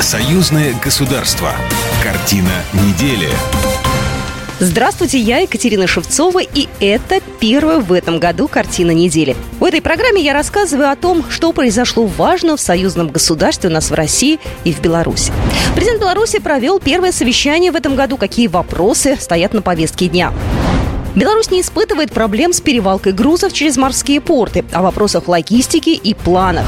Союзное государство. Картина недели. Здравствуйте, я Екатерина Шевцова, и это первая в этом году картина недели. В этой программе я рассказываю о том, что произошло важно в союзном государстве у нас в России и в Беларуси. Президент Беларуси провел первое совещание в этом году, какие вопросы стоят на повестке дня. Беларусь не испытывает проблем с перевалкой грузов через морские порты, о вопросах логистики и планах.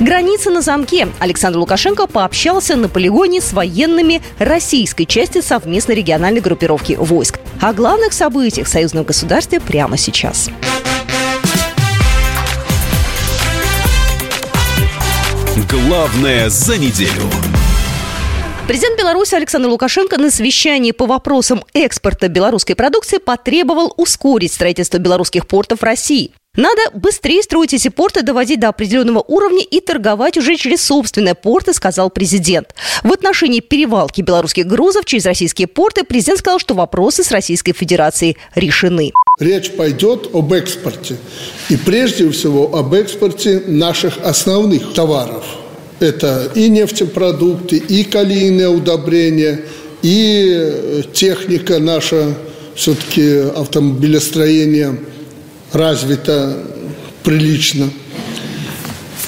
Граница на замке. Александр Лукашенко пообщался на полигоне с военными российской части совместной региональной группировки войск. О главных событиях в союзном государстве прямо сейчас. Главное за неделю. Президент Беларуси Александр Лукашенко на совещании по вопросам экспорта белорусской продукции потребовал ускорить строительство белорусских портов в России. Надо быстрее строить эти порты, доводить до определенного уровня и торговать уже через собственные порты, сказал президент. В отношении перевалки белорусских грузов через российские порты президент сказал, что вопросы с Российской Федерацией решены. Речь пойдет об экспорте. И прежде всего об экспорте наших основных товаров. Это и нефтепродукты, и калийные удобрения, и э, техника наша, все-таки автомобилестроение – развита прилично.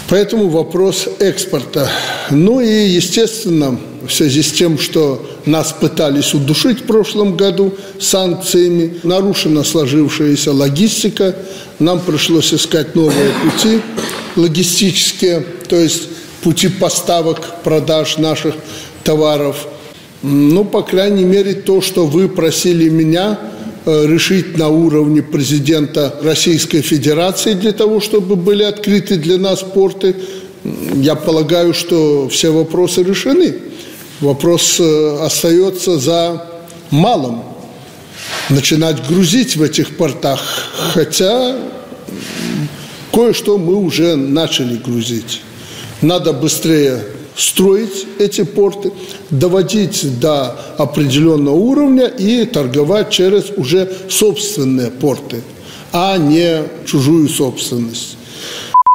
Поэтому вопрос экспорта. Ну и, естественно, в связи с тем, что нас пытались удушить в прошлом году санкциями, нарушена сложившаяся логистика, нам пришлось искать новые пути логистические, то есть пути поставок, продаж наших товаров. Ну, по крайней мере, то, что вы просили меня – решить на уровне президента Российской Федерации для того, чтобы были открыты для нас порты. Я полагаю, что все вопросы решены. Вопрос э, остается за малым. Начинать грузить в этих портах, хотя кое-что мы уже начали грузить. Надо быстрее строить эти порты, доводить до определенного уровня и торговать через уже собственные порты, а не чужую собственность.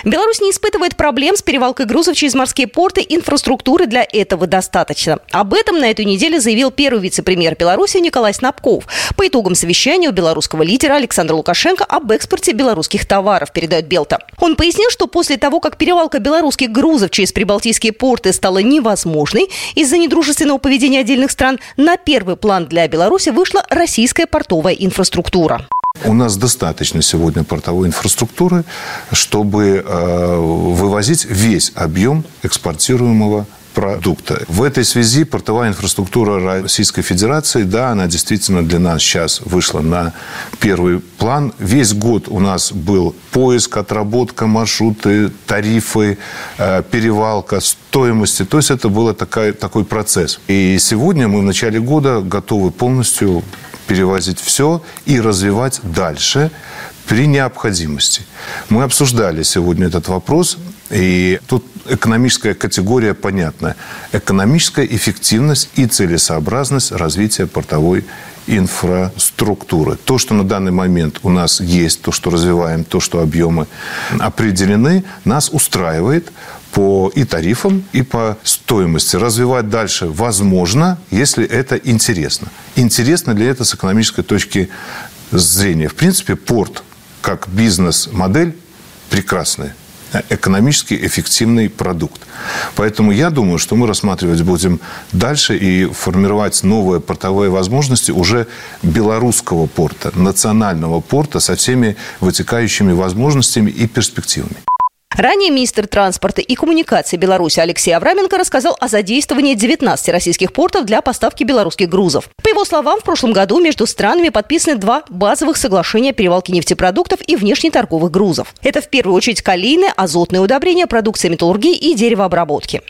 Беларусь не испытывает проблем с перевалкой грузов через морские порты. Инфраструктуры для этого достаточно. Об этом на этой неделе заявил первый вице-премьер Беларуси Николай Снабков. По итогам совещания у белорусского лидера Александра Лукашенко об экспорте белорусских товаров, передает Белта. Он пояснил, что после того, как перевалка белорусских грузов через прибалтийские порты стала невозможной из-за недружественного поведения отдельных стран, на первый план для Беларуси вышла российская портовая инфраструктура. У нас достаточно сегодня портовой инфраструктуры, чтобы э, вывозить весь объем экспортируемого продукта. В этой связи портовая инфраструктура Российской Федерации, да, она действительно для нас сейчас вышла на первый план. Весь год у нас был поиск, отработка, маршруты, тарифы, э, перевалка, стоимости. То есть это был такой, такой процесс. И сегодня мы в начале года готовы полностью перевозить все и развивать дальше при необходимости. Мы обсуждали сегодня этот вопрос, и тут экономическая категория понятна. Экономическая эффективность и целесообразность развития портовой инфраструктуры. То, что на данный момент у нас есть, то, что развиваем, то, что объемы определены, нас устраивает по и тарифам, и по стоимости. Развивать дальше возможно, если это интересно. Интересно ли это с экономической точки зрения? В принципе, порт как бизнес-модель прекрасная экономически эффективный продукт. Поэтому я думаю, что мы рассматривать будем дальше и формировать новые портовые возможности уже белорусского порта, национального порта со всеми вытекающими возможностями и перспективами. Ранее министр транспорта и коммуникации Беларуси Алексей Авраменко рассказал о задействовании 19 российских портов для поставки белорусских грузов. По его словам, в прошлом году между странами подписаны два базовых соглашения о перевалке нефтепродуктов и внешнеторговых грузов. Это в первую очередь калийные, азотные удобрения, продукция металлургии и деревообработки.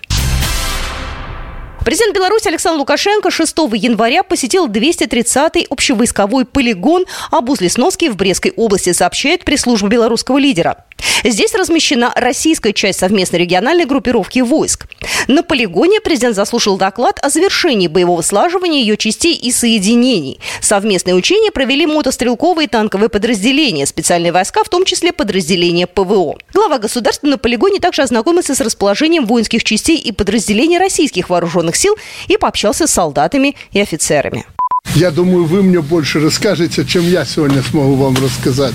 Президент Беларуси Александр Лукашенко 6 января посетил 230-й общевойсковой полигон Абуз-Лесновский в Брестской области, сообщает пресс-служба белорусского лидера. Здесь размещена российская часть совместной региональной группировки войск. На полигоне президент заслушал доклад о завершении боевого слаживания ее частей и соединений. Совместные учения провели мотострелковые и танковые подразделения, специальные войска, в том числе подразделения ПВО. Глава государства на полигоне также ознакомился с расположением воинских частей и подразделений российских вооруженных сил и пообщался с солдатами и офицерами. Я думаю, вы мне больше расскажете, чем я сегодня смогу вам рассказать.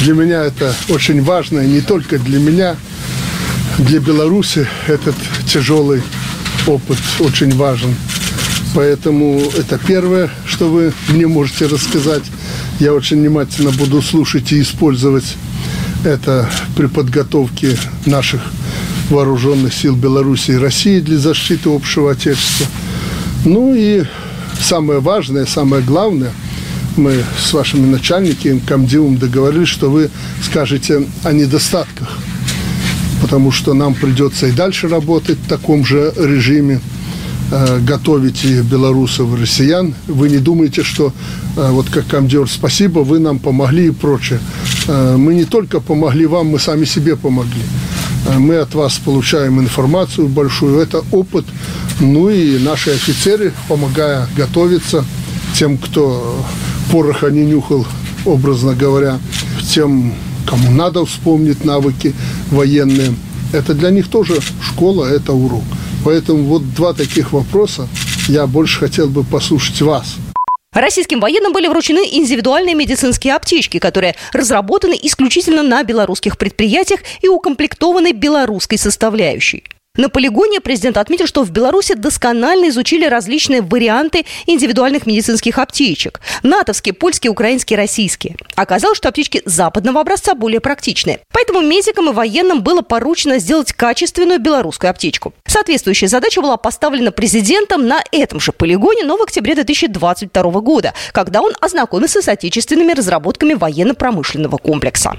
Для меня это очень важно, и не только для меня, для Беларуси этот тяжелый опыт очень важен. Поэтому это первое, что вы мне можете рассказать. Я очень внимательно буду слушать и использовать это при подготовке наших вооруженных сил Беларуси и России для защиты общего Отечества. Ну и самое важное, самое главное, мы с вашими начальниками, комдивом договорились, что вы скажете о недостатках, потому что нам придется и дальше работать в таком же режиме, э, готовить и белорусов, и россиян. Вы не думаете, что э, вот как комдер, спасибо, вы нам помогли и прочее. Э, мы не только помогли вам, мы сами себе помогли. Мы от вас получаем информацию большую, это опыт. Ну и наши офицеры, помогая готовиться тем, кто пороха не нюхал, образно говоря, тем, кому надо вспомнить навыки военные. Это для них тоже школа, это урок. Поэтому вот два таких вопроса я больше хотел бы послушать вас. Российским военным были вручены индивидуальные медицинские аптечки, которые разработаны исключительно на белорусских предприятиях и укомплектованы белорусской составляющей. На полигоне президент отметил, что в Беларуси досконально изучили различные варианты индивидуальных медицинских аптечек. Натовские, польские, украинские, российские. Оказалось, что аптечки западного образца более практичные. Поэтому медикам и военным было поручено сделать качественную белорусскую аптечку. Соответствующая задача была поставлена президентом на этом же полигоне, но в октябре 2022 года, когда он ознакомился с отечественными разработками военно-промышленного комплекса.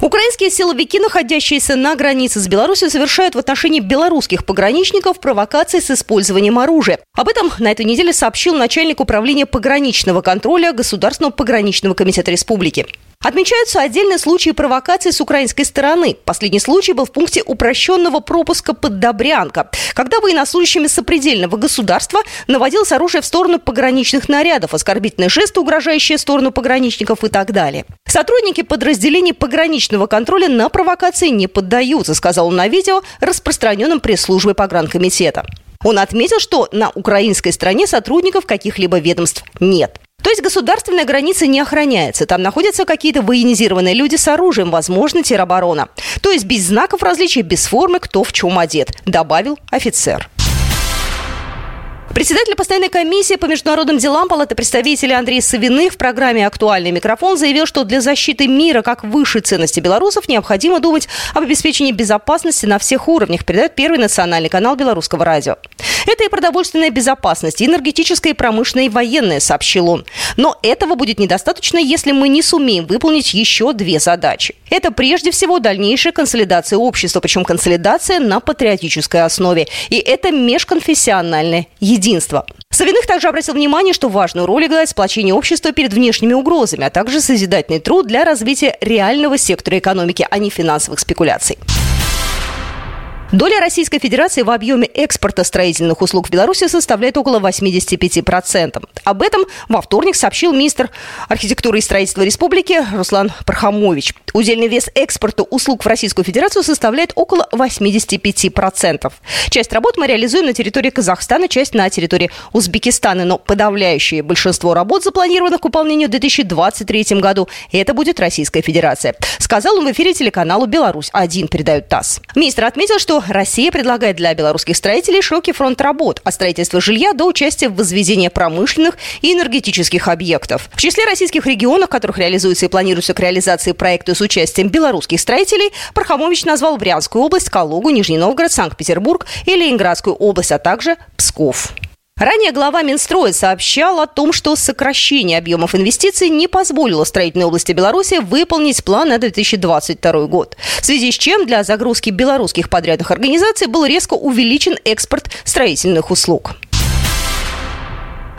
Украинские силовики, находящиеся на границе с Беларусью, совершают в отношении белорусских пограничников провокации с использованием оружия. Об этом на этой неделе сообщил начальник управления пограничного контроля Государственного пограничного комитета республики. Отмечаются отдельные случаи провокации с украинской стороны. Последний случай был в пункте упрощенного пропуска под Добрянка, когда военнослужащими сопредельного государства наводилось оружие в сторону пограничных нарядов, оскорбительные жесты, угрожающие сторону пограничников и так далее. Сотрудники подразделений пограничного контроля на провокации не поддаются, сказал он на видео, распространенном пресс-службой погранкомитета. Он отметил, что на украинской стороне сотрудников каких-либо ведомств нет. То есть государственная граница не охраняется. Там находятся какие-то военизированные люди с оружием, возможно, тероборона. То есть без знаков различия, без формы, кто в чем одет, добавил офицер. Председатель постоянной комиссии по международным делам Палаты представителей Андрей Савиных в программе «Актуальный микрофон» заявил, что для защиты мира как высшей ценности белорусов необходимо думать об обеспечении безопасности на всех уровнях, передает Первый национальный канал Белорусского радио. Это и продовольственная безопасность, и энергетическая, и промышленная, и военная, сообщил он. Но этого будет недостаточно, если мы не сумеем выполнить еще две задачи. Это прежде всего дальнейшая консолидация общества, причем консолидация на патриотической основе. И это межконфессиональное единство. Савиных также обратил внимание, что важную роль играет сплочение общества перед внешними угрозами, а также созидательный труд для развития реального сектора экономики, а не финансовых спекуляций. Доля Российской Федерации в объеме экспорта строительных услуг в Беларуси составляет около 85%. Об этом во вторник сообщил министр архитектуры и строительства республики Руслан Пархамович. Удельный вес экспорта услуг в Российскую Федерацию составляет около 85%. Часть работ мы реализуем на территории Казахстана, часть на территории Узбекистана, но подавляющее большинство работ, запланированных к выполнению в 2023 году, это будет Российская Федерация. Сказал он в эфире телеканалу «Беларусь-1», передают ТАСС. Министр отметил, что Россия предлагает для белорусских строителей широкий фронт работ от строительства жилья до участия в возведении промышленных и энергетических объектов. В числе российских регионов, в которых реализуются и планируются к реализации проекты с участием белорусских строителей, Пархомович назвал Брянскую область, Калугу, Нижний Новгород, Санкт-Петербург и Ленинградскую область, а также Псков. Ранее глава Минстроя сообщал о том, что сокращение объемов инвестиций не позволило строительной области Беларуси выполнить план на 2022 год. В связи с чем для загрузки белорусских подрядных организаций был резко увеличен экспорт строительных услуг.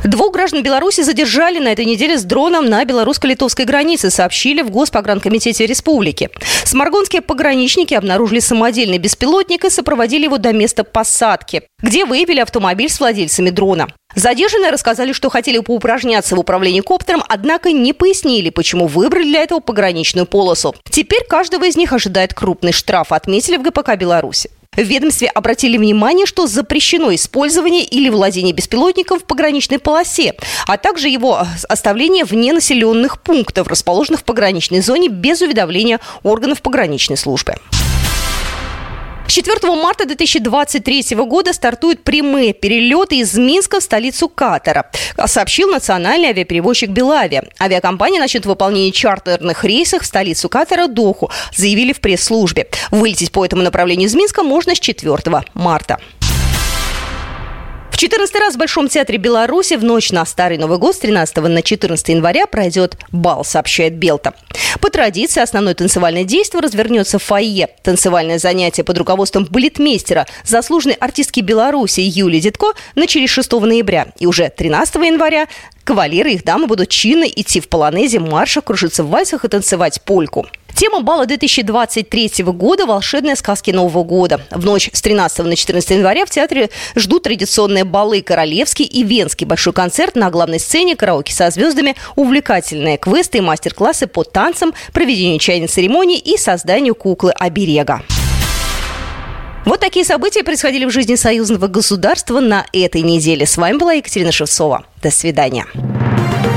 Двух граждан Беларуси задержали на этой неделе с дроном на белорусско-литовской границе, сообщили в Госпогранкомитете республики. Сморгонские пограничники обнаружили самодельный беспилотник и сопроводили его до места посадки, где выявили автомобиль с владельцами дрона. Задержанные рассказали, что хотели поупражняться в управлении коптером, однако не пояснили, почему выбрали для этого пограничную полосу. Теперь каждого из них ожидает крупный штраф, отметили в ГПК Беларуси. В ведомстве обратили внимание, что запрещено использование или владение беспилотником в пограничной полосе, а также его оставление вне населенных пунктов, расположенных в пограничной зоне без уведомления органов пограничной службы. С 4 марта 2023 года стартуют прямые перелеты из Минска в столицу Катара, сообщил национальный авиаперевозчик Белавия. Авиакомпания начнет выполнение чартерных рейсов в столицу Катара Доху, заявили в пресс-службе. Вылететь по этому направлению из Минска можно с 4 марта. 14 раз в Большом театре Беларуси в ночь на Старый Новый год с 13 на 14 января пройдет бал, сообщает Белта. По традиции основное танцевальное действие развернется в фойе. Танцевальное занятие под руководством балетмейстера, заслуженной артистки Беларуси Юлии Дедко начались 6 ноября. И уже 13 января кавалеры и их дамы будут чинно идти в полонезе, маршах, кружиться в вальсах и танцевать польку. Тема бала 2023 года – волшебные сказки Нового года. В ночь с 13 на 14 января в театре ждут традиционные балы «Королевский» и «Венский». Большой концерт на главной сцене, караоке со звездами, увлекательные квесты и мастер-классы по танцам, проведению чайной церемонии и созданию куклы-оберега. Вот такие события происходили в жизни союзного государства на этой неделе. С вами была Екатерина Шевцова. До свидания.